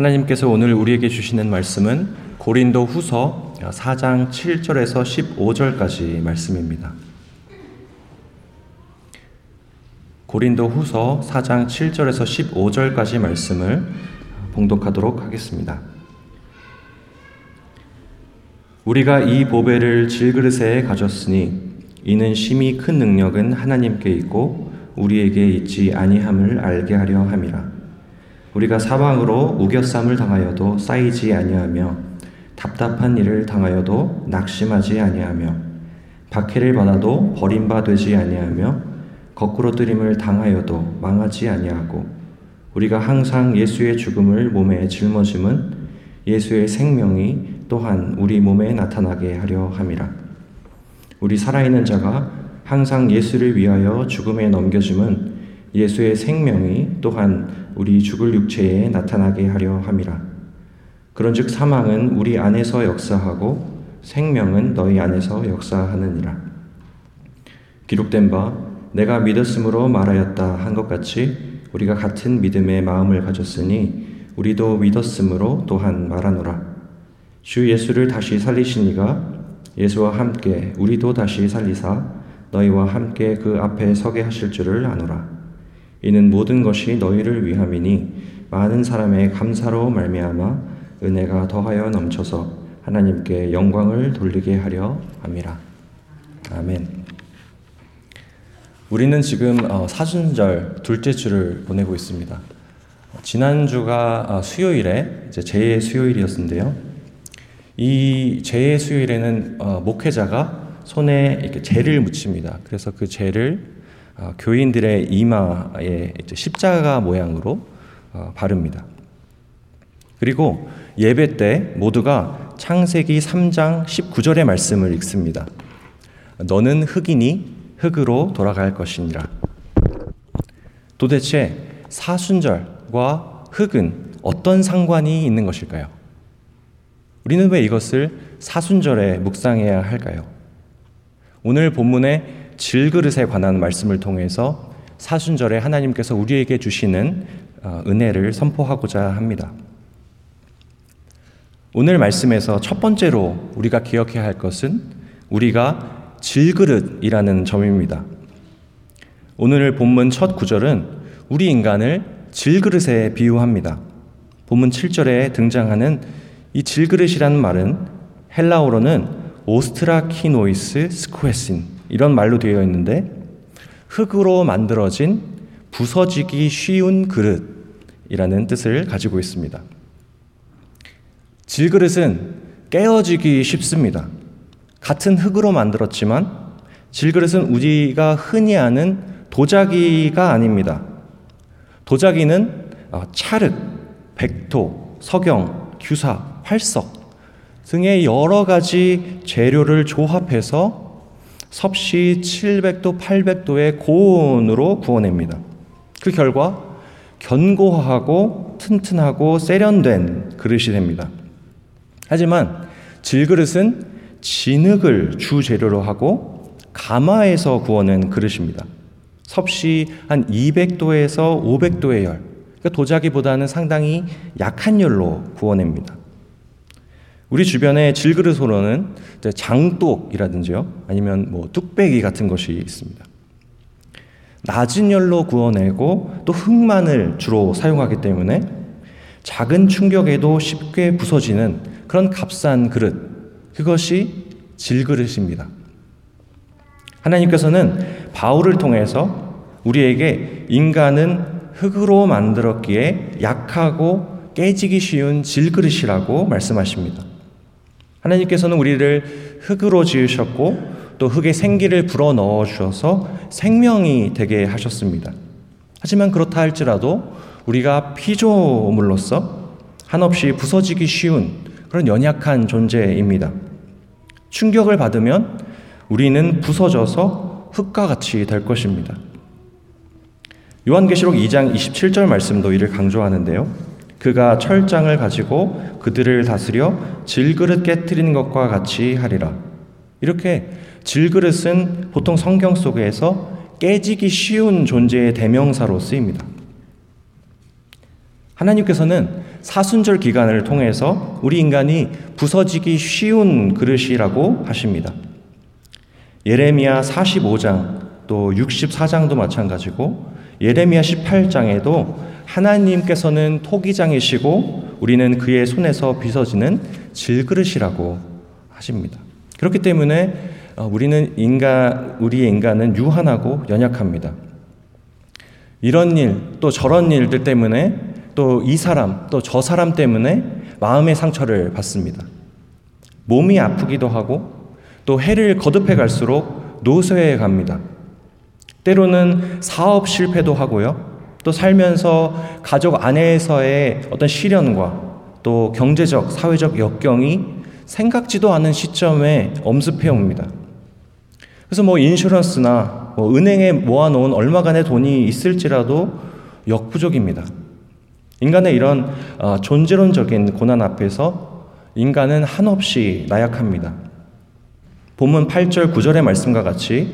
하나님께서 오늘 우리에게 주시는 말씀은 고린도 후서 4장 7절에서 15절까지 말씀입니다. 고린도 후서 4장 7절에서 15절까지 말씀을 봉독하도록 하겠습니다. 우리가 이 보배를 질그릇에 가졌으니 이는 심히 큰 능력은 하나님께 있고 우리에게 있지 아니함을 알게 하려 함이라. 우리가 사방으로 우겨쌈을 당하여도 쌓이지 아니하며 답답한 일을 당하여도 낙심하지 아니하며 박해를 받아도 버림받지 아니하며 거꾸로 뜨림을 당하여도 망하지 아니하고 우리가 항상 예수의 죽음을 몸에 짊어짐은 예수의 생명이 또한 우리 몸에 나타나게 하려 함이라. 우리 살아있는 자가 항상 예수를 위하여 죽음에 넘겨짐은 예수의 생명이 또한 우리 죽을 육체에 나타나게 하려 함이라. 그런즉 사망은 우리 안에서 역사하고 생명은 너희 안에서 역사하느니라. 기록된 바 내가 믿었으므로 말하였다 한 것 같이 우리가 같은 믿음의 마음을 가졌으니 우리도 믿었으므로 또한 말하노라. 주 예수를 다시 살리시니가 예수와 함께 우리도 다시 살리사 너희와 함께 그 앞에 서게 하실 줄을 아노라. 이는 모든 것이 너희를 위함이니 많은 사람의 감사로 말미암아 은혜가 더하여 넘쳐서 하나님께 영광을 돌리게 하려 함이라. 아멘. 우리는 지금 어, 사순절 둘째 주를 보내고 있습니다. 지난주가 어, 수요일에 이제 제 수요일이었는데요. 이제 수요일에는 어, 목회자가 손에 이렇게 재를 묻힙니다. 그래서 그 재를 어, 교인들의 이마에 십자가 모양으로 어, 바릅니다. 그리고 예배 때 모두가 창세기 3장 19절의 말씀을 읽습니다. 너는 흑이니 흑으로 돌아갈 것이니라. 도대체 사순절과 흑은 어떤 상관이 있는 것일까요? 우리는 왜 이것을 사순절에 묵상해야 할까요? 오늘 본문의 질그릇에 관한 말씀을 통해서 사순절에 하나님께서 우리에게 주시는 어, 은혜를 선포하고자 합니다. 오늘 말씀에서 첫 번째로 우리가 기억해야 할 것은 우리가 질그릇이라는 점입니다. 오늘 본문 첫 구절은 우리 인간을 질그릇에 비유합니다. 본문 7절에 등장하는 이 질그릇이라는 말은 헬라어로는 오스트라키노이스 스쿠에신 이런 말로 되어 있는데 흙으로 만들어진 부서지기 쉬운 그릇이라는 뜻을 가지고 있습니다. 질그릇은 깨어지기 쉽습니다. 같은 흙으로 만들었지만 질그릇은 우리가 흔히 아는 도자기가 아닙니다. 도자기는 어, 찰흙, 백토, 석영, 규사, 활석 등의 여러 가지 재료를 조합해서 섭씨 700도, 800도의 고온으로 구워냅니다. 그 결과 견고하고 튼튼하고 세련된 그릇이 됩니다. 하지만 질그릇은 진흙을 주 재료로 하고 가마에서 구워낸 그릇입니다. 섭씨 한 200도에서 500도의 열, 그러니까 도자기보다는 상당히 약한 열로 구워냅니다. 우리 주변에 질그릇으로는 장독이라든지요, 아니면 뭐 뚝배기 같은 것이 있습니다. 낮은 열로 구워내고 또 흙만을 주로 사용하기 때문에 작은 충격에도 쉽게 부서지는 그런 값싼 그릇, 그것이 질그릇입니다. 하나님께서는 바울을 통해서 우리에게 인간은 흙으로 만들었기에 약하고 깨지기 쉬운 질그릇이라고 말씀하십니다. 하나님께서는 우리를 흙으로 지으셨고 또 흙에 생기를 불어 넣어 주셔서 생명이 되게 하셨습니다. 하지만 그렇다 할지라도 우리가 피조물로서 한없이 부서지기 쉬운 그런 연약한 존재입니다. 충격을 받으면 우리는 부서져서 흙과 같이 될 것입니다. 요한계시록 2장 27절 말씀도 이를 강조하는데요. 그가 철장을 가지고 그들을 다스려 질그릇 깨뜨리는 것과 같이 하리라. 이렇게 질그릇은 보통 성경 속에서 깨지기 쉬운 존재의 대명사로 쓰입니다. 하나님께서는 사순절 기간을 통해서 우리 인간이 부서지기 쉬운 그릇이라고 하십니다. 예레미야 45장 또 64장도 마찬가지고 예레미야 18장에도 하나님께서는 토기장이시고 우리는 그의 손에서 빚어지는 질그릇이라고 하십니다. 그렇기 때문에 어, 우리는 인간 우리의 인간은 유한하고 연약합니다. 이런 일, 또 저런 일들 때문에 또 이 사람, 또 저 사람 때문에 마음의 상처를 받습니다. 몸이 아프기도 하고 또 해를 거듭해 갈수록 노쇠해 갑니다. 때로는 사업 실패도 하고요. 또 살면서 가족 안에서의 어떤 시련과 또 경제적, 사회적 역경이 생각지도 않은 시점에 엄습해 옵니다. 그래서 뭐 인슈런스나 뭐 은행에 모아놓은 얼마간의 돈이 있을지라도 역부족입니다. 인간의 이런 어, 존재론적인 고난 앞에서 인간은 한없이 나약합니다. 본문 8절 9절의 말씀과 같이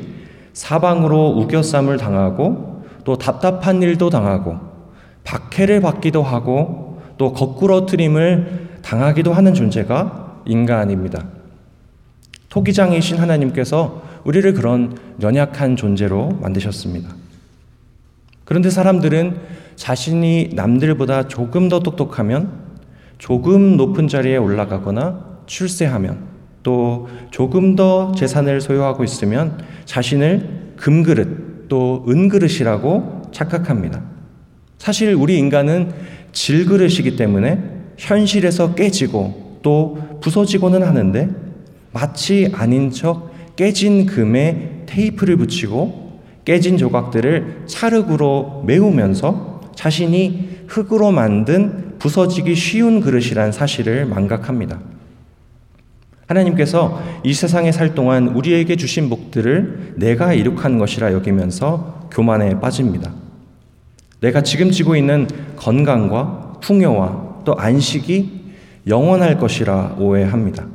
사방으로 우겨쌈을 당하고 또 답답한 일도 당하고 박해를 받기도 하고 또 거꾸러뜨림을 당하기도 하는 존재가 인간입니다. 토기장이신 하나님께서 우리를 그런 연약한 존재로 만드셨습니다. 그런데 사람들은 자신이 남들보다 조금 더 똑똑하면 조금 높은 자리에 올라가거나 출세하면 또 조금 더 재산을 소유하고 있으면 자신을 금그릇 또 은그릇이라고 착각합니다. 사실 우리 인간은 질그릇이기 때문에 현실에서 깨지고 또 부서지고는 하는데 마치 아닌 척 깨진 금에 테이프를 붙이고 깨진 조각들을 찰흙으로 메우면서 자신이 흙으로 만든 부서지기 쉬운 그릇이란 사실을 망각합니다. 하나님께서 이 세상에 살 동안 우리에게 주신 복들을 내가 이룩한 것이라 여기면서 교만에 빠집니다. 내가 지금 지고 있는 건강과 풍요와 또 안식이 영원할 것이라 오해합니다.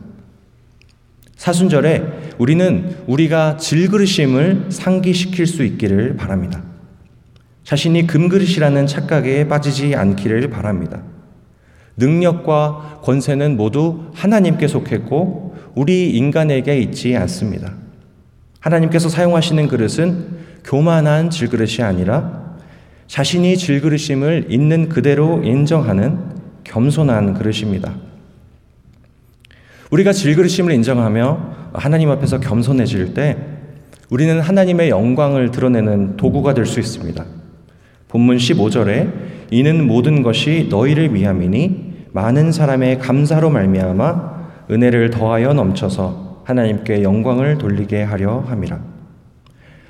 사순절에 우리는 우리가 질그릇임을 상기시킬 수 있기를 바랍니다. 자신이 금그릇이라는 착각에 빠지지 않기를 바랍니다. 능력과 권세는 모두 하나님께 속했고 우리 인간에게 있지 않습니다. 하나님께서 사용하시는 그릇은 교만한 질그릇이 아니라 자신이 질그릇임을 있는 그대로 인정하는 겸손한 그릇입니다. 우리가 질그릇임을 인정하며 하나님 앞에서 겸손해질 때 우리는 하나님의 영광을 드러내는 도구가 될 수 있습니다. 본문 15절에 이는 모든 것이 너희를 위함이니 많은 사람의 감사로 말미암아 은혜를 더하여 넘쳐서 하나님께 영광을 돌리게 하려 함이라.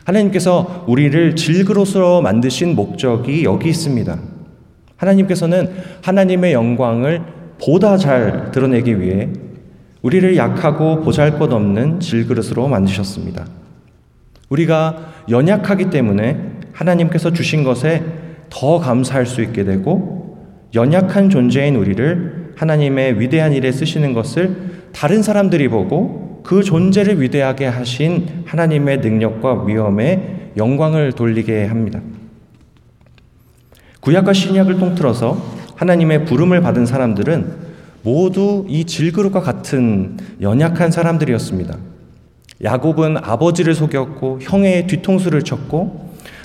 하나님께서 우리를 질그릇으로 만드신 목적이 여기 있습니다. 하나님께서는 하나님의 영광을 보다 잘 드러내기 위해 우리를 약하고 보잘 것 없는 질그릇으로 만드셨습니다. 우리가 연약하기 때문에 하나님께서 주신 것에 더 감사할 수 있게 되고 연약한 존재인 우리를 하나님의 위대한 일에 쓰시는 것을 다른 사람들이 보고 그 존재를 위대하게 하신 하나님의 능력과 위엄에 영광을 돌리게 합니다. 구약과 신약을 통틀어서 하나님의 부름을 받은 사람들은 모두 이 질그릇과 같은 연약한 사람들이었습니다. 야곱은 아버지를 속였고 형의 뒤통수를 쳤고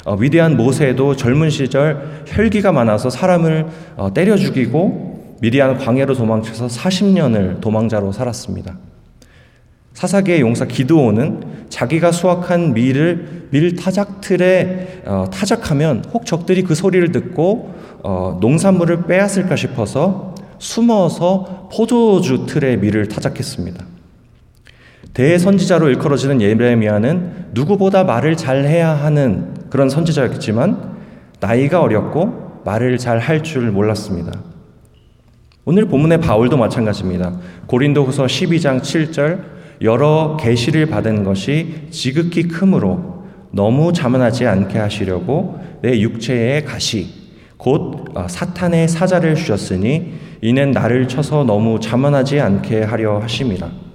어, 위대한 모세도 젊은 시절 혈기가 많아서 사람을 어, 때려 죽이고 미디안 광야로 도망쳐서 40년을 도망자로 살았습니다. 사사기의 용사 기드온은 자기가 수확한 밀을 밀 타작틀에 어, 타작하면 혹 적들이 그 소리를 듣고 어, 농산물을 빼앗을까 싶어서 숨어서 포도주 틀에 밀을 타작했습니다. 대선지자로 일컬어지는 예레미야는 누구보다 말을 잘해야 하는 그런 선지자였지만 나이가 어렸고 말을 잘 할 줄 몰랐습니다. 오늘 본문의 바울도 마찬가지입니다. 고린도후서 12장 7절 여러 계시를 받은 것이 지극히 크므로 너무 자만하지 않게 하시려고 내 육체의 가시 곧 어, 사탄의 사자를 주셨으니 이는 나를 쳐서 너무 자만하지 않게 하려 하심이라.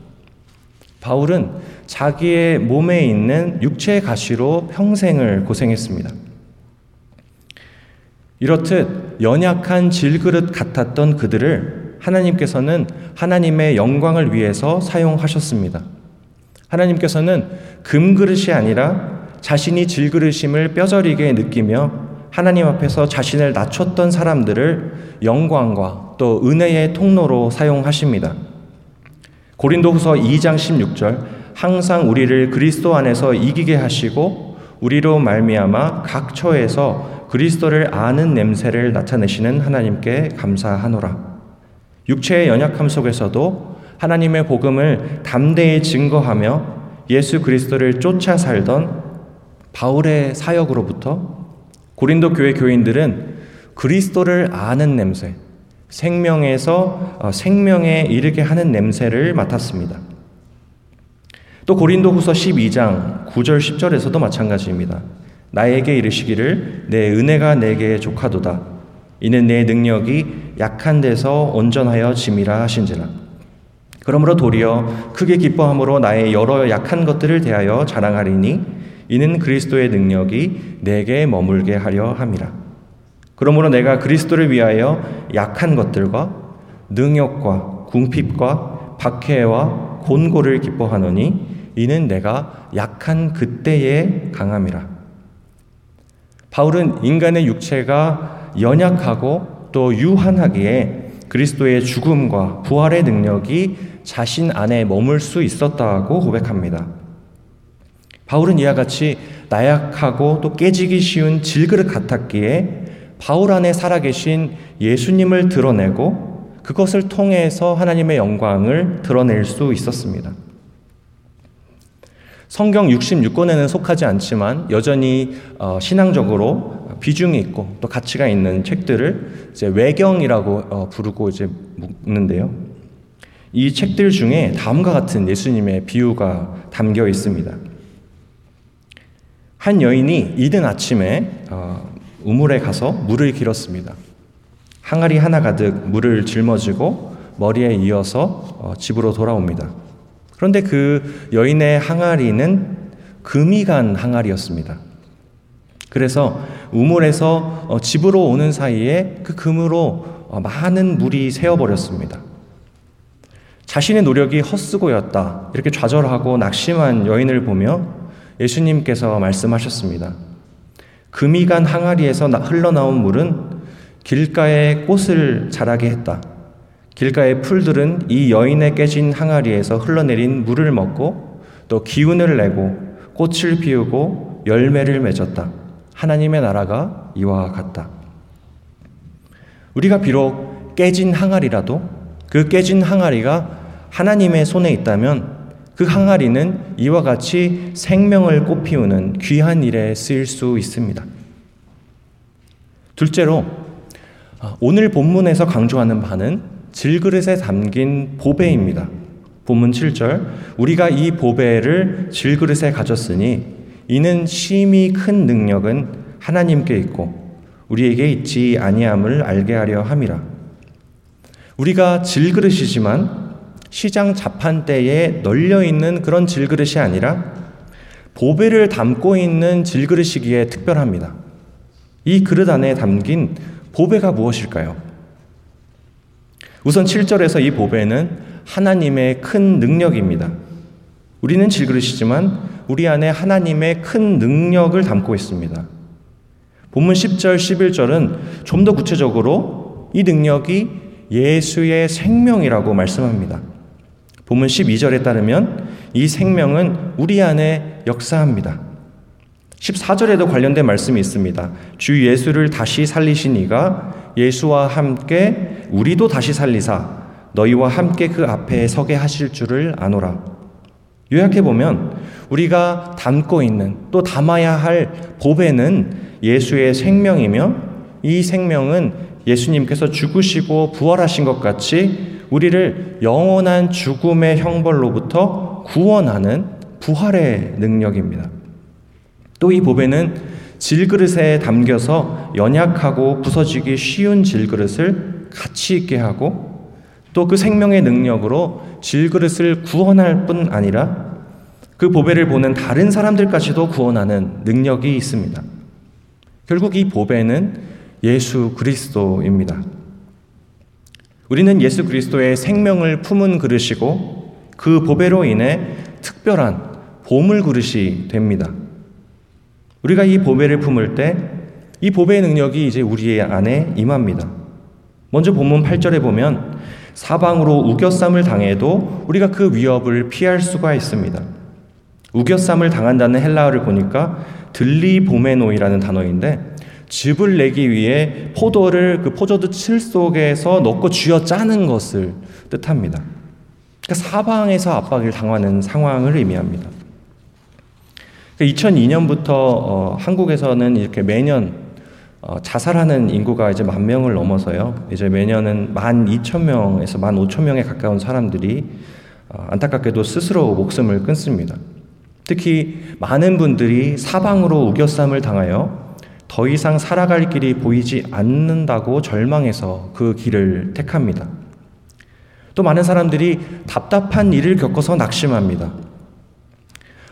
바울은 자기의 몸에 있는 육체의 가시로 평생을 고생했습니다. 이렇듯 연약한 질그릇 같았던 그들을 하나님께서는 하나님의 영광을 위해서 사용하셨습니다. 하나님께서는 금그릇이 아니라 자신이 질그릇임을 뼈저리게 느끼며 하나님 앞에서 자신을 낮췄던 사람들을 영광과 또 은혜의 통로로 사용하십니다. 고린도후서 2장 16절 항상 우리를 그리스도 안에서 이기게 하시고 우리로 말미암아 각 처에서 그리스도를 아는 냄새를 나타내시는 하나님께 감사하노라. 육체의 연약함 속에서도 하나님의 복음을 담대히 증거하며 예수 그리스도를 쫓아 살던 바울의 사역으로부터 고린도 교회 교인들은 그리스도를 아는 냄새, 생명에서 어, 생명에 이르게 하는 냄새를 맡았습니다. 또 고린도 후서 12장 9절 10절에서도 마찬가지입니다. 나에게 이르시기를 내 은혜가 내게 족하도다. 이는 내 능력이 약한 데서 온전하여 짐이라 하신지라. 그러므로 도리어 크게 기뻐함으로 나의 여러 약한 것들을 대하여 자랑하리니 이는 그리스도의 능력이 내게 머물게 하려 함이라. 그러므로 내가 그리스도를 위하여 약한 것들과 능욕과 궁핍과 박해와 곤고를 기뻐하노니 이는 내가 약한 그때에 강함이라. 바울은 인간의 육체가 연약하고 또 유한하기에 그리스도의 죽음과 부활의 능력이 자신 안에 머물 수 있었다고 고백합니다. 바울은 이와 같이 나약하고 또 깨지기 쉬운 질그릇 같았기에 바울 안에 살아계신 예수님을 드러내고 그것을 통해서 하나님의 영광을 드러낼 수 있었습니다. 성경 66권에는 속하지 않지만 여전히 어, 신앙적으로 비중이 있고 또 가치가 있는 책들을 이제 외경이라고 어, 부르고 이제 묻는데요. 이 책들 중에 다음과 같은 예수님의 비유가 담겨 있습니다. 한 여인이 이른 아침에 어, 우물에 가서 물을 길었습니다. 항아리 하나 가득 물을 짊어지고 머리에 이어서 어, 집으로 돌아옵니다. 그런데 그 여인의 항아리는 금이 간 항아리였습니다. 그래서 우물에서 어, 집으로 오는 사이에 그 금으로 많은 물이 새어버렸습니다. 자신의 노력이 헛수고였다. 이렇게 좌절하고 낙심한 여인을 보며 예수님께서 말씀하셨습니다. 금이 간 항아리에서 흘러나온 물은 길가에 꽃을 자라게 했다. 길가의 풀들은 이 여인의 깨진 항아리에서 흘러내린 물을 먹고 또 기운을 내고 꽃을 피우고 열매를 맺었다. 하나님의 나라가 이와 같다. 우리가 비록 깨진 항아리라도 그 깨진 항아리가 하나님의 손에 있다면 그 항아리는 이와 같이 생명을 꽃피우는 귀한 일에 쓰일 수 있습니다. 둘째로 아, 오늘 본문에서 강조하는 바는 질그릇에 담긴 보배입니다. 본문 7절 우리가 이 보배를 질그릇에 가졌으니 이는 심히 큰 능력은 하나님께 있고 우리에게 있지 아니함을 알게 하려 함이라. 우리가 질그릇이지만 시장 자판대에 널려 있는 그런 질그릇이 아니라 보배를 담고 있는 질그릇이기에 특별합니다. 이 그릇 안에 담긴 보배가 무엇일까요? 우선 7절에서 이 보배는 하나님의 큰 능력입니다. 우리는 질그릇이지만 우리 안에 하나님의 큰 능력을 담고 있습니다. 본문 10절, 11절은 좀 더 구체적으로 이 능력이 예수의 생명이라고 말씀합니다. 본문 12절에 따르면 이 생명은 우리 안에 역사합니다. 14절에도 관련된 말씀이 있습니다. 주 예수를 다시 살리신 이가 예수와 함께 우리도 다시 살리사 너희와 함께 그 앞에 서게 하실 줄을 아노라. 요약해 보면 우리가 담고 있는 또 담아야 할 보배는 예수의 생명이며 이 생명은 예수님께서 죽으시고 부활하신 것 같이 우리를 영원한 죽음의 형벌로부터 구원하는 부활의 능력입니다. 또 이 보배는 질그릇에 담겨서 연약하고 부서지기 쉬운 질그릇을 가치 있게 하고 또 그 생명의 능력으로 질그릇을 구원할 뿐 아니라 그 보배를 보는 다른 사람들까지도 구원하는 능력이 있습니다. 결국 이 보배는 예수 그리스도입니다. 우리는 예수 그리스도의 생명을 품은 그릇이고 그 보배로 인해 특별한 보물 그릇이 됩니다. 우리가 이 보배를 품을 때 이 보배의 능력이 이제 우리의 안에 임합니다. 먼저 본문 8절에 보면 사방으로 우겨쌈을 당해도 우리가 그 위협을 피할 수가 있습니다. 우겨쌈을 당한다는 헬라어를 보니까 들리보메노이라는 단어인데 즙을 내기 위해 포도를 그 포도주 칠 속에서 넣고 쥐어 짜는 것을 뜻합니다. 그러니까 사방에서 압박을 당하는 상황을 의미합니다. 2002년부터 그러니까 어, 한국에서는 이렇게 매년 어, 자살하는 인구가 이제 만 명을 넘어서요. 이제 매년은 만 이천 명에서 만 오천 명에 가까운 사람들이 어, 안타깝게도 스스로 목숨을 끊습니다. 특히 많은 분들이 사방으로 우겨쌈을 당하여 더 이상 살아갈 길이 보이지 않는다고 절망해서 그 길을 택합니다. 또 많은 사람들이 답답한 일을 겪어서 낙심합니다.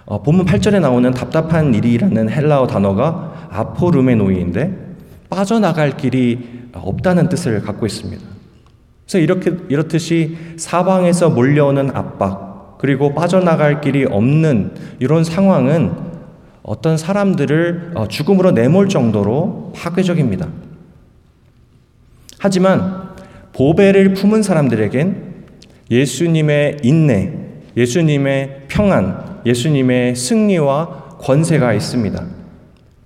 어, 본문 8절에 나오는 답답한 일이라는 헬라어 단어가 아포르메노이인데 빠져나갈 길이 없다는 뜻을 갖고 있습니다. 그래서 이렇게 이렇듯이 사방에서 몰려오는 압박 그리고 빠져나갈 길이 없는 이런 상황은 어떤 사람들을 어, 죽음으로 내몰 정도로 파괴적입니다. 하지만 보배를 품은 사람들에겐 예수님의 인내, 예수님의 평안, 예수님의 승리와 권세가 있습니다.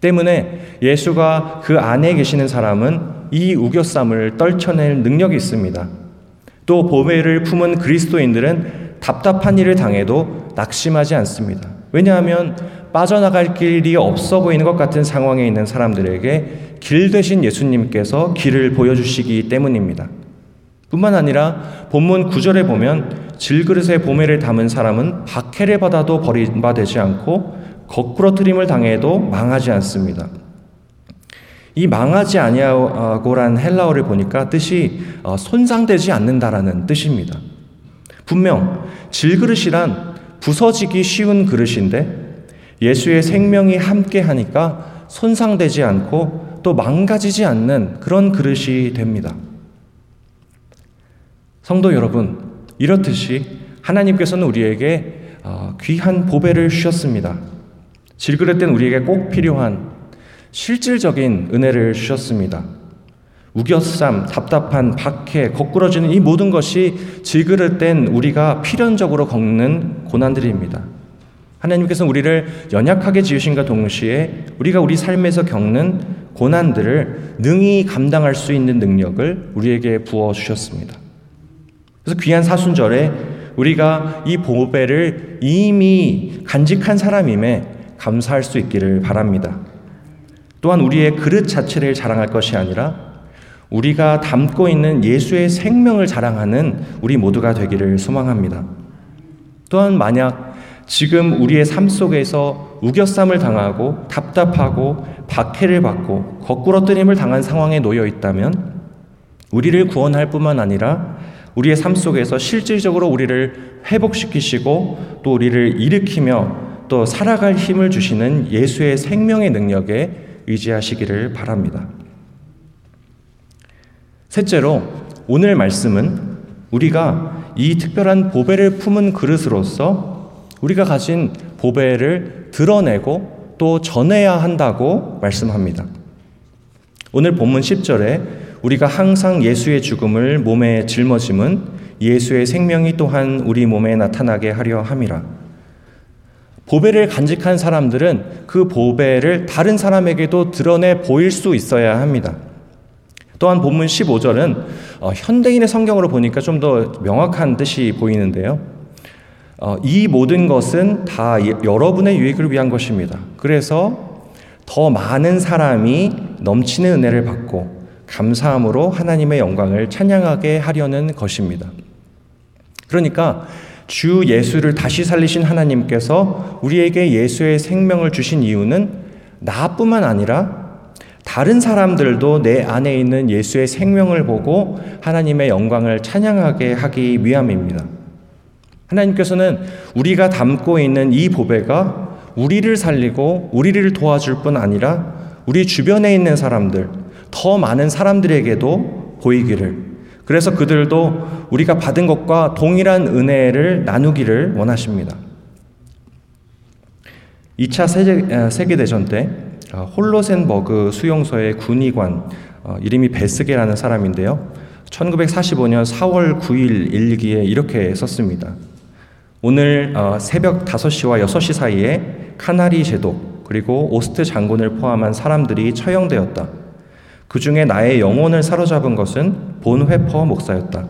때문에 예수가 그 안에 계시는 사람은 이 우겨쌈을 떨쳐낼 능력이 있습니다. 또 보배를 품은 그리스도인들은 답답한 일을 당해도 낙심하지 않습니다. 왜냐하면 빠져나갈 길이 없어 보이는 것 같은 상황에 있는 사람들에게 길 되신 예수님께서 길을 보여주시기 때문입니다. 뿐만 아니라 본문 9절에 보면 질그릇에 보매를 담은 사람은 박해를 받아도 버림받지 않고 거꾸로 트림을 당해도 망하지 않습니다. 이 망하지 아니하고란 헬라어를 보니까 뜻이 어, 손상되지 않는다라는 뜻입니다. 분명 질그릇이란 부서지기 쉬운 그릇인데 예수의 생명이 함께 하니까 손상되지 않고 또 망가지지 않는 그런 그릇이 됩니다. 성도 여러분, 이렇듯이 하나님께서는 우리에게 어, 귀한 보배를 주셨습니다. 질그릇된 우리에게 꼭 필요한 실질적인 은혜를 주셨습니다. 우겨쌈, 답답한 박해, 거꾸러지는 이 모든 것이 질그릇된 우리가 필연적으로 겪는 고난들입니다. 하나님께서 우리를 연약하게 지으신과 동시에 우리가 우리 삶에서 겪는 고난들을 능히 감당할 수 있는 능력을 우리에게 부어 주셨습니다. 그래서 귀한 사순절에 우리가 이 보배를 이미 간직한 사람임에 감사할 수 있기를 바랍니다. 또한 우리의 그릇 자체를 자랑할 것이 아니라 우리가 담고 있는 예수의 생명을 자랑하는 우리 모두가 되기를 소망합니다. 또한 만약 지금 우리의 삶 속에서 우겨쌈을 당하고 답답하고 박해를 받고 거꾸러뜨림을 당한 상황에 놓여 있다면 우리를 구원할 뿐만 아니라 우리의 삶 속에서 실질적으로 우리를 회복시키시고 또 우리를 일으키며 또 살아갈 힘을 주시는 예수의 생명의 능력에 의지하시기를 바랍니다. 셋째로 오늘 말씀은 우리가 이 특별한 보배를 품은 그릇으로서 우리가 가진 보배를 드러내고 또 전해야 한다고 말씀합니다. 오늘 본문 10절에 우리가 항상 예수의 죽음을 몸에 짊어짐은 예수의 생명이 또한 우리 몸에 나타나게 하려 함이라. 보배를 간직한 사람들은 그 보배를 다른 사람에게도 드러내 보일 수 있어야 합니다. 또한 본문 15절은 어, 현대인의 성경으로 보니까 좀 더 명확한 뜻이 보이는데요. 어, 이 모든 것은 다 여러분의 유익을 위한 것입니다. 그래서 더 많은 사람이 넘치는 은혜를 받고 감사함으로 하나님의 영광을 찬양하게 하려는 것입니다. 그러니까 주 예수를 다시 살리신 하나님께서 우리에게 예수의 생명을 주신 이유는 나뿐만 아니라 다른 사람들도 내 안에 있는 예수의 생명을 보고 하나님의 영광을 찬양하게 하기 위함입니다. 하나님께서는 우리가 담고 있는 이 보배가 우리를 살리고 우리를 도와줄 뿐 아니라 우리 주변에 있는 사람들, 더 많은 사람들에게도 보이기를 그래서 그들도 우리가 받은 것과 동일한 은혜를 나누기를 원하십니다. 2차 세계, 세계대전 때 어, 홀로센버그 수용소의 군의관 어, 이름이 베스게라는 사람인데요. 1945년 4월 9일 일기에 이렇게 썼습니다. 오늘 어, 새벽 5시와 6시 사이에 카나리 제독 그리고 오스트 장군을 포함한 사람들이 처형되었다. 그 중에 나의 영혼을 사로잡은 것은 본 회퍼 목사였다.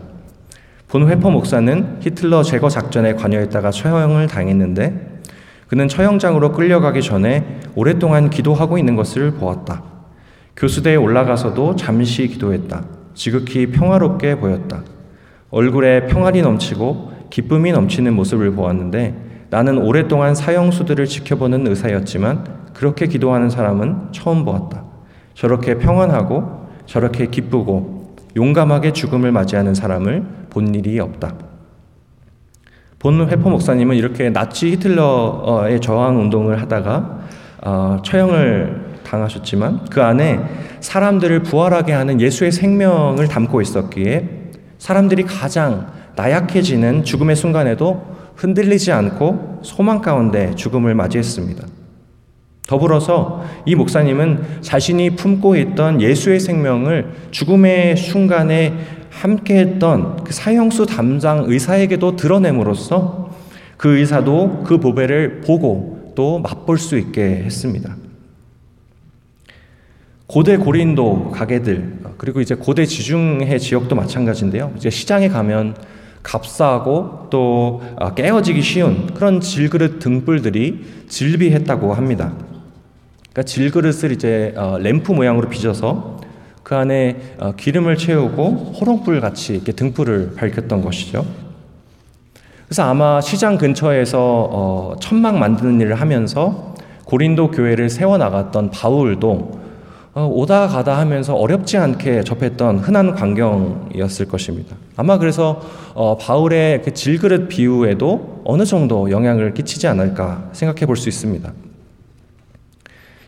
본 회퍼 목사는 히틀러 제거 작전에 관여했다가 처형을 당했는데 그는 처형장으로 끌려가기 전에 오랫동안 기도하고 있는 것을 보았다. 교수대에 올라가서도 잠시 기도했다. 지극히 평화롭게 보였다. 얼굴에 평안이 넘치고 기쁨이 넘치는 모습을 보았는데 나는 오랫동안 사형수들을 지켜보는 의사였지만 그렇게 기도하는 사람은 처음 보았다. 저렇게 평안하고 저렇게 기쁘고 용감하게 죽음을 맞이하는 사람을 본 일이 없다. 본 회포 목사님은 이렇게 나치 히틀러의 저항 운동을 하다가 어, 처형을 당하셨지만 그 안에 사람들을 부활하게 하는 예수의 생명을 담고 있었기에 사람들이 가장 나약해지는 죽음의 순간에도 흔들리지 않고 소망 가운데 죽음을 맞이했습니다. 더불어서 이 목사님은 자신이 품고 있던 예수의 생명을 죽음의 순간에 함께 했던 그 사형수 담당 의사에게도 드러냄으로써 그 의사도 그 보배를 보고 또 맛볼 수 있게 했습니다. 고대 고린도 가게들 그리고 이제 고대 지중해 지역도 마찬가지인데요. 이제 시장에 가면 값싸고 또 아, 깨어지기 쉬운 그런 질그릇 등불들이 질비했다고 합니다. 그러니까 질그릇을 이제 어, 램프 모양으로 빚어서 그 안에 어, 기름을 채우고 호롱불 같이 이렇게 등불을 밝혔던 것이죠. 그래서 아마 시장 근처에서 어, 천막 만드는 일을 하면서 고린도 교회를 세워 나갔던 바울도 어, 오다 가다 하면서 어렵지 않게 접했던 흔한 광경이었을 것입니다. 아마 그래서 어, 바울의 그 질그릇 비유에도 어느 정도 영향을 끼치지 않을까 생각해 볼 수 있습니다.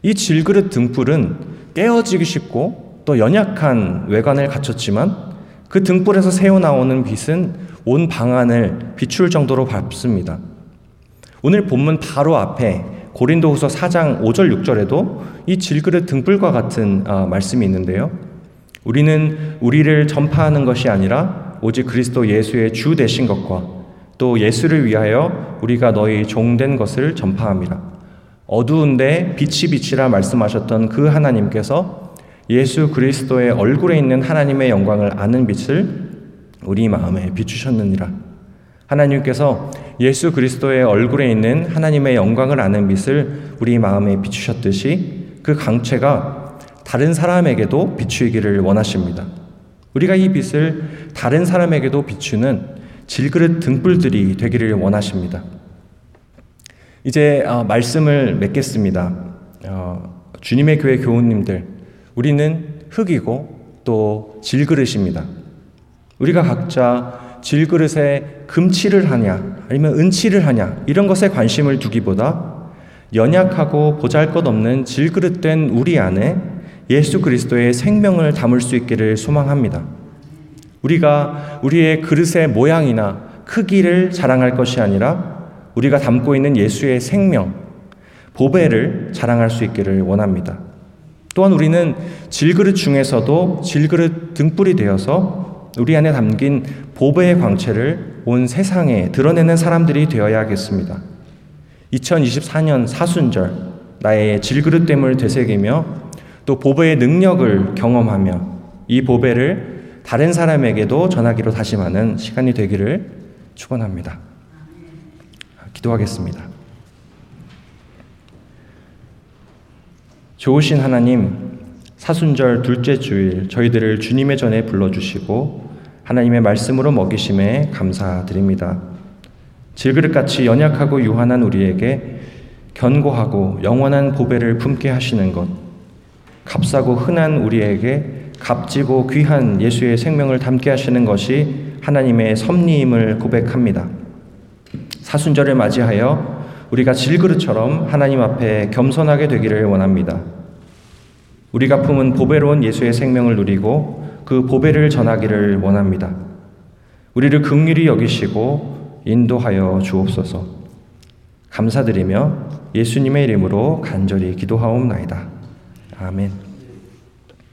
이 질그릇 등불은 깨어지기 쉽고 또 연약한 외관을 갖췄지만 그 등불에서 새어 나오는 빛은 온 방안을 비출 정도로 밝습니다. 오늘 본문 바로 앞에 고린도후서 4장 5절 6절에도 이 질그릇 등불과 같은 어, 말씀이 있는데요. 우리는 우리를 전파하는 것이 아니라 오직 그리스도 예수의 주 되신 것과 또 예수를 위하여 우리가 너희 종된 것을 전파함이라. 어두운데 빛이 빛이라 말씀하셨던 그 하나님께서 예수 그리스도의 얼굴에 있는 하나님의 영광을 아는 빛을 우리 마음에 비추셨느니라. 하나님께서 예수 그리스도의 얼굴에 있는 하나님의 영광을 아는 빛을 우리 마음에 비추셨듯이 그 강체가 다른 사람에게도 비추기를 원하십니다. 우리가 이 빛을 다른 사람에게도 비추는 질그릇 등불들이 되기를 원하십니다. 이제 어, 말씀을 맺겠습니다. 어, 주님의 교회 교우님들, 우리는 흙이고 또 질그릇입니다. 우리가 각자 질그릇에 금칠을 하냐, 아니면 은칠을 하냐, 이런 것에 관심을 두기보다 연약하고 보잘 것 없는 질그릇된 우리 안에 예수 그리스도의 생명을 담을 수 있기를 소망합니다. 우리가 우리의 그릇의 모양이나 크기를 자랑할 것이 아니라 우리가 담고 있는 예수의 생명, 보배를 자랑할 수 있기를 원합니다. 또한 우리는 질그릇 중에서도 질그릇 등불이 되어서 우리 안에 담긴 보배의 광채를 온 세상에 드러내는 사람들이 되어야겠습니다. 2024년 사순절 나의 질그릇됨을 되새기며 또 보배의 능력을 경험하며 이 보배를 다른 사람에게도 전하기로 다짐하는 시간이 되기를 축원합니다. 기도하겠습니다. 좋으신 하나님, 사순절 둘째 주일 저희들을 주님의 전에 불러주시고 하나님의 말씀으로 먹이심에 감사드립니다. 질그릇같이 연약하고 유한한 우리에게 견고하고 영원한 보배를 품게 하시는 것, 값싸고 흔한 우리에게 값지고 귀한 예수의 생명을 담게 하시는 것이 하나님의 섭리임을 고백합니다. 사순절을 맞이하여 우리가 질그릇처럼 하나님 앞에 겸손하게 되기를 원합니다. 우리가 품은 보배로운 예수의 생명을 누리고 그 보배를 전하기를 원합니다. 우리를 극률히 여기시고 인도하여 주옵소서. 감사드리며 예수님의 이름으로 간절히 기도하옵나이다. 아멘.